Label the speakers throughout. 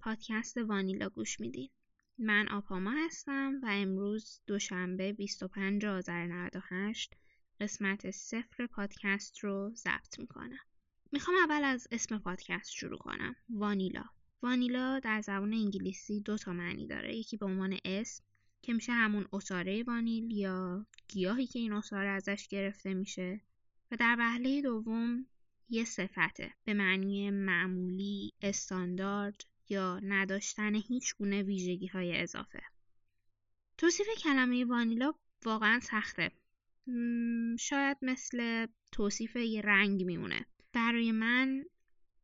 Speaker 1: پادکست وانیلا گوش میدین. من آپاما هستم و امروز دوشنبه 25 آذر 98 قسمت صفر پادکست رو ضبط می‌کنم. می‌خوام اول از اسم پادکست شروع کنم. وانیلا. وانیلا در زبان انگلیسی دو تا معنی داره. یکی به عنوان اسم که میشه همون اصاره وانیل یا گیاهی که این اصاره ازش گرفته میشه و در وهله دوم یه صفته به معنی معمولی، استاندارد یا نداشتن هیچ گونه ویژگی های اضافه. توصیف کلمه وانیلا واقعا سخته. شاید مثل توصیف یه رنگ میمونه. برای من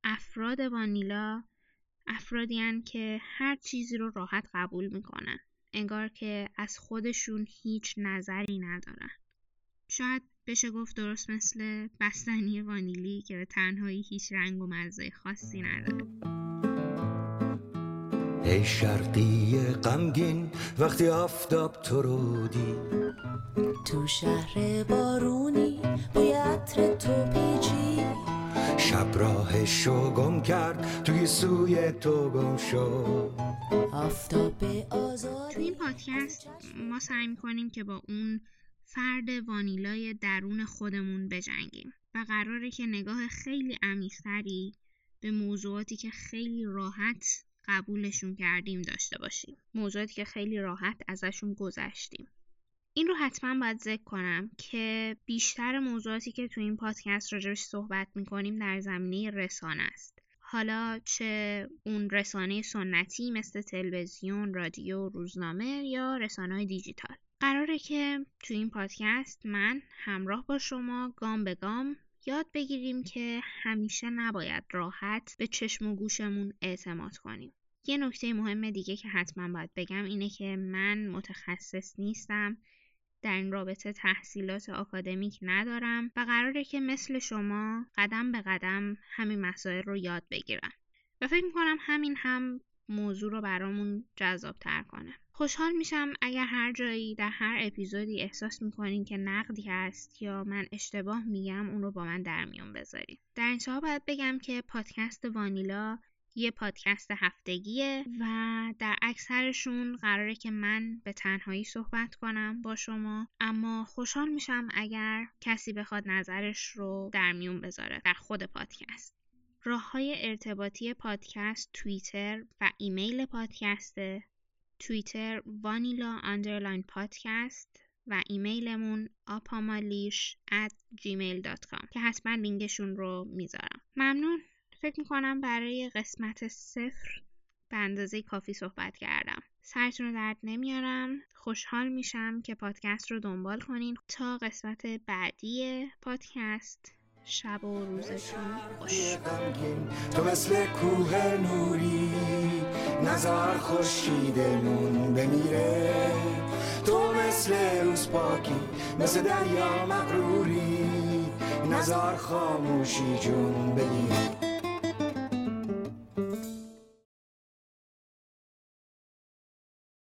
Speaker 1: افراد وانیلا افرادی که هر چیزی رو راحت قبول می‌کنن. انگار که از خودشون هیچ نظری ندارن. شاید بشه گفت درست مثل بستنی وانیلی که به تنهایی هیچ رنگ و مزه خاصی نداره. ای شرقی غمگین وقتی آفتاب تو رو تو شهر بارونی بوی عطر تو پیچی شب راهشو گم کرد توی سوی تو گم شد. آفتاب آزاد تو این پادکست ما سعی می‌کنیم که با اون فرد وانیلای درون خودمون بجنگیم و قراره که نگاه خیلی عمیقتری به موضوعاتی که خیلی راحت قبولشون کردیم داشته باشیم. موضوعاتی که خیلی راحت ازشون گذشتیم. این رو حتما باید ذکر کنم که بیشتر موضوعاتی که تو این پادکست راجبش صحبت می‌کنیم در زمینه رسانه است. حالا چه اون رسانه سنتی مثل تلویزیون، رادیو، روزنامه یا رسانه های دیجیتال قراره که تو این پادکست من همراه با شما گام به گام یاد بگیریم که همیشه نباید راحت به چشم و گوشمون اعتماد کنیم. یه نکته مهم دیگه که حتما باید بگم اینه که من متخصص نیستم در این رابطه تحصیلات آکادمیک ندارم و قراره که مثل شما قدم به قدم همین مسائل رو یاد بگیرم. و فکر می‌کنم همین هم موضوع رو برامون جذاب تر کنه. خوشحال میشم اگر هر جایی در هر اپیزودی احساس می‌کنین که نقدی هست یا من اشتباه میگم اون رو با من در میون بذارین. در انتها باید بگم که پادکست وانیلا یه پادکست هفتگیه و در اکثرشون قراره که من به تنهایی صحبت کنم با شما. اما خوشحال میشم اگر کسی بخواد نظرش رو در میون بذاره در خود پادکست. راه های ارتباطی پادکست توییتر و ایمیل پادکسته. توییتر وانیلا underline پادکست و ایمیلمون آپامالیش at gmail.com که حتما لینکشون رو می‌ذارم. ممنون. فکر می‌کنم برای قسمت صفر به اندازه کافی صحبت کردم. سرتون رو درد نمیارم. خوشحال میشم که پادکست رو دنبال کنین. تا قسمت بعدی پادکست شب و روزتون خوش. تو مثل کوه نوری نظر خورشیدمون بمیره تو مثل روز پاکی مثل دریا مغروری. نظر خاموشی جون بگیر.